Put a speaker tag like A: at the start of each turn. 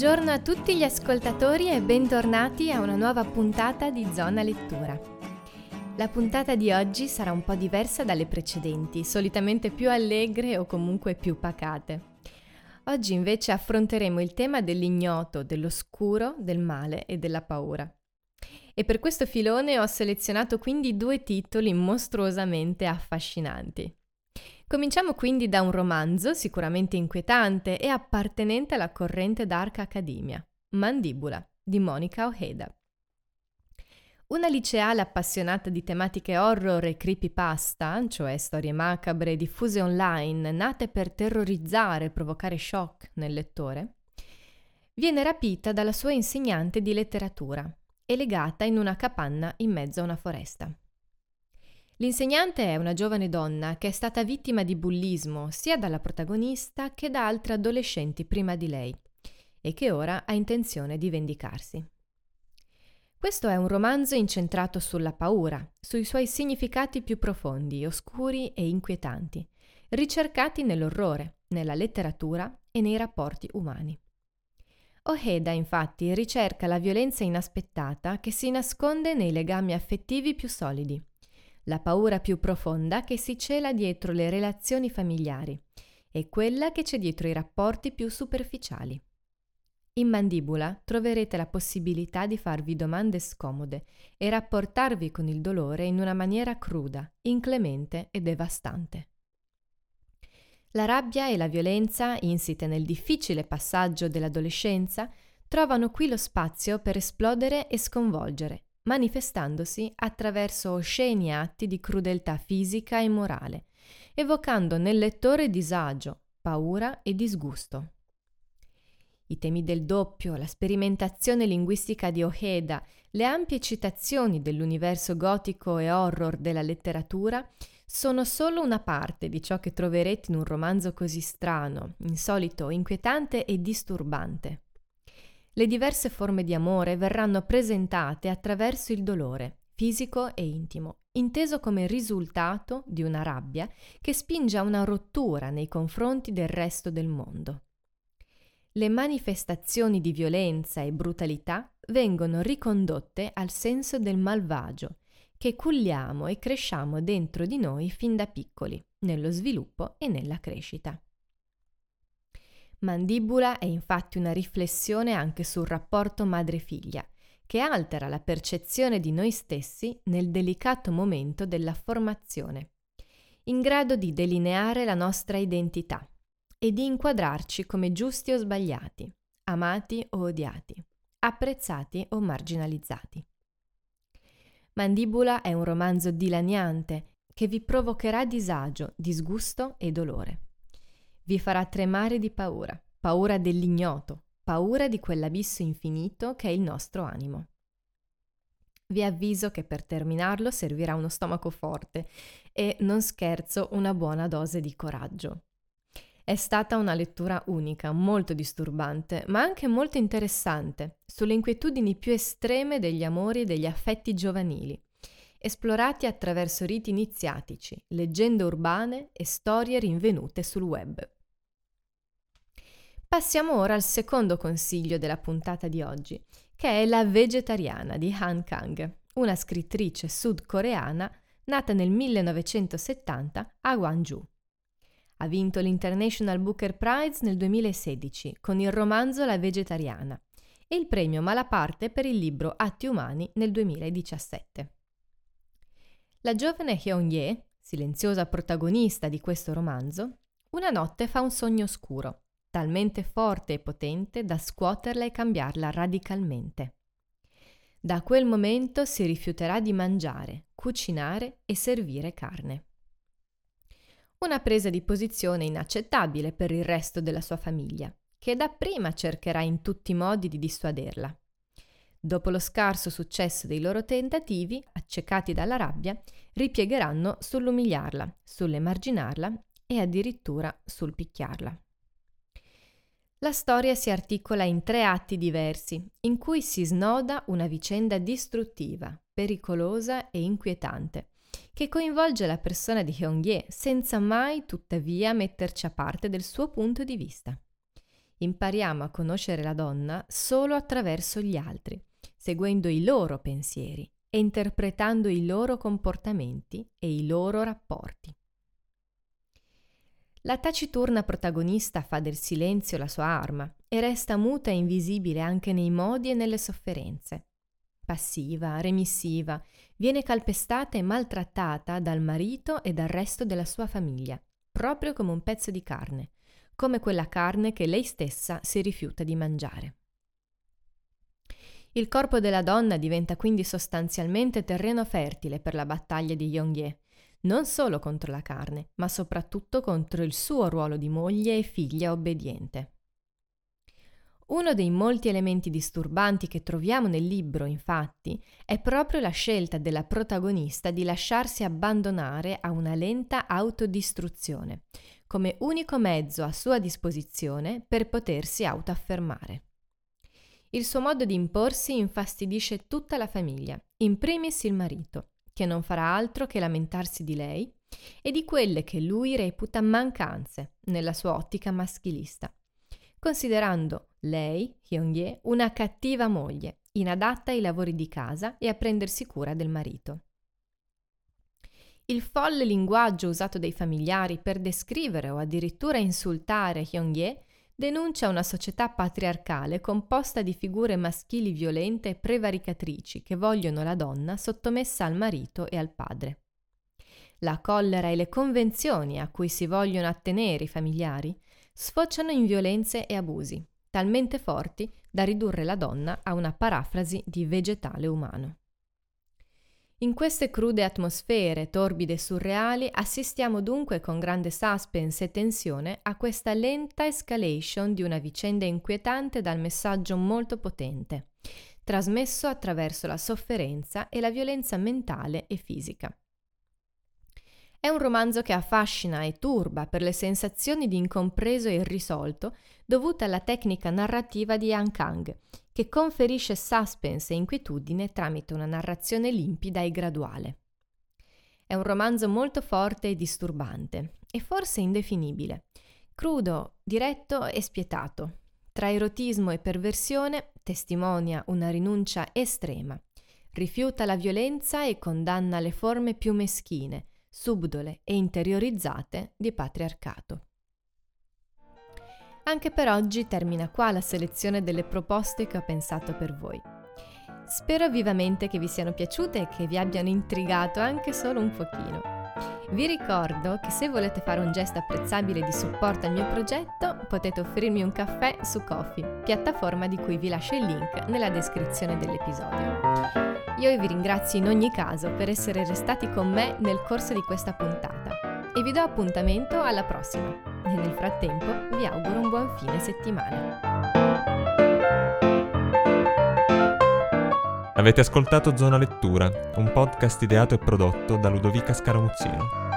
A: Buongiorno a tutti gli ascoltatori e bentornati a una nuova puntata di Zona Lettura. La puntata di oggi sarà un po' diversa dalle precedenti, solitamente più allegre o comunque più pacate. Oggi invece affronteremo il tema dell'ignoto, dell'oscuro, del male e della paura. E per questo filone ho selezionato quindi due titoli mostruosamente affascinanti. Cominciamo quindi da un romanzo sicuramente inquietante e appartenente alla corrente Dark Academia, Mandibula, di Monica Ojeda. Una liceale appassionata di tematiche horror e creepypasta, cioè storie macabre diffuse online, nate per terrorizzare e provocare shock nel lettore, viene rapita dalla sua insegnante di letteratura e legata in una capanna in mezzo a una foresta. L'insegnante è una giovane donna che è stata vittima di bullismo sia dalla protagonista che da altre adolescenti prima di lei e che ora ha intenzione di vendicarsi. Questo è un romanzo incentrato sulla paura, sui suoi significati più profondi, oscuri e inquietanti, ricercati nell'orrore, nella letteratura e nei rapporti umani. Ojeda infatti ricerca la violenza inaspettata che si nasconde nei legami affettivi più solidi la paura più profonda che si cela dietro le relazioni familiari e quella che c'è dietro i rapporti più superficiali. In Mandibula troverete la possibilità di farvi domande scomode e rapportarvi con il dolore in una maniera cruda, inclemente e devastante. La rabbia e la violenza, insite nel difficile passaggio dell'adolescenza, trovano qui lo spazio per esplodere e sconvolgere, manifestandosi attraverso osceni atti di crudeltà fisica e morale, evocando nel lettore disagio, paura e disgusto. I temi del doppio, la sperimentazione linguistica di Ojeda, le ampie citazioni dell'universo gotico e horror della letteratura sono solo una parte di ciò che troverete in un romanzo così strano, insolito, inquietante e disturbante. Le diverse forme di amore verranno presentate attraverso il dolore, fisico e intimo, inteso come risultato di una rabbia che spinge a una rottura nei confronti del resto del mondo. Le manifestazioni di violenza e brutalità vengono ricondotte al senso del malvagio, che culliamo e cresciamo dentro di noi fin da piccoli, nello sviluppo e nella crescita. Mandibula è infatti una riflessione anche sul rapporto madre-figlia, che altera la percezione di noi stessi nel delicato momento della formazione, in grado di delineare la nostra identità e di inquadrarci come giusti o sbagliati, amati o odiati, apprezzati o marginalizzati. Mandibula è un romanzo dilaniante che vi provocherà disagio, disgusto e dolore vi farà tremare di paura, paura dell'ignoto, paura di quell'abisso infinito che è il nostro animo. Vi avviso che per terminarlo servirà uno stomaco forte e, non scherzo, una buona dose di coraggio. È stata una lettura unica, molto disturbante, ma anche molto interessante, sulle inquietudini più estreme degli amori e degli affetti giovanili, esplorati attraverso riti iniziatici, leggende urbane e storie rinvenute sul web. Passiamo ora al secondo consiglio della puntata di oggi, che è La vegetariana di Han Kang, una scrittrice sudcoreana nata nel 1970 a Gwangju. Ha vinto l'International Booker Prize nel 2016 con il romanzo La vegetariana e il premio Malaparte per il libro Atti umani nel 2017. La giovane Hyun-ye, silenziosa protagonista di questo romanzo, una notte fa un sogno scuro talmente forte e potente da scuoterla e cambiarla radicalmente. Da quel momento si rifiuterà di mangiare, cucinare e servire carne. Una presa di posizione inaccettabile per il resto della sua famiglia, che dapprima cercherà in tutti i modi di dissuaderla. Dopo lo scarso successo dei loro tentativi, accecati dalla rabbia, ripiegheranno sull'umiliarla, sull'emarginarla e addirittura sul picchiarla. La storia si articola in tre atti diversi, in cui si snoda una vicenda distruttiva, pericolosa e inquietante, che coinvolge la persona di Hyung-ye senza mai tuttavia metterci a parte del suo punto di vista. impariamo a conoscere la donna solo attraverso gli altri, seguendo i loro pensieri e interpretando i loro comportamenti e i loro rapporti. La taciturna protagonista fa del silenzio la sua arma e resta muta e invisibile anche nei modi e nelle sofferenze. Passiva, remissiva, viene calpestata e maltrattata dal marito e dal resto della sua famiglia, proprio come un pezzo di carne, come quella carne che lei stessa si rifiuta di mangiare. Il corpo della donna diventa quindi sostanzialmente terreno fertile per la battaglia di Yongye, non solo contro la carne, ma soprattutto contro il suo ruolo di moglie e figlia obbediente. Uno dei molti elementi disturbanti che troviamo nel libro, infatti, è proprio la scelta della protagonista di lasciarsi abbandonare a una lenta autodistruzione, come unico mezzo a sua disposizione per potersi autoaffermare. Il suo modo di imporsi infastidisce tutta la famiglia, in primis il marito, che non farà altro che lamentarsi di lei e di quelle che lui reputa mancanze nella sua ottica maschilista, considerando lei, Hyung-ye, una cattiva moglie, inadatta ai lavori di casa e a prendersi cura del marito. Il folle linguaggio usato dai familiari per descrivere o addirittura insultare Hyung-ye denuncia una società patriarcale composta di figure maschili violente e prevaricatrici che vogliono la donna sottomessa al marito e al padre. La collera e le convenzioni a cui si vogliono attenere i familiari sfociano in violenze e abusi, talmente forti da ridurre la donna a una parafrasi di vegetale umano. In queste crude atmosfere, torbide e surreali, assistiamo dunque con grande suspense e tensione a questa lenta escalation di una vicenda inquietante dal messaggio molto potente, trasmesso attraverso la sofferenza e la violenza mentale e fisica. È un romanzo che affascina e turba per le sensazioni di incompreso e irrisolto dovute alla tecnica narrativa di Han Kang, che conferisce suspense e inquietudine tramite una narrazione limpida e graduale. È un romanzo molto forte e disturbante, e forse indefinibile, crudo, diretto e spietato. Tra erotismo e perversione testimonia una rinuncia estrema, rifiuta la violenza e condanna le forme più meschine, subdole e interiorizzate di patriarcato. Anche per oggi termina qua la selezione delle proposte che ho pensato per voi. Spero vivamente che vi siano piaciute e che vi abbiano intrigato anche solo un pochino. Vi ricordo che se volete fare un gesto apprezzabile di supporto al mio progetto, potete offrirmi un caffè su Coffee, piattaforma di cui vi lascio il link nella descrizione dell'episodio. Io vi ringrazio in ogni caso per essere restati con me nel corso di questa puntata e vi do appuntamento alla prossima. E nel frattempo vi auguro un buon fine settimana.
B: Avete ascoltato Zona Lettura, un podcast ideato e prodotto da Ludovica Scaramuzzino.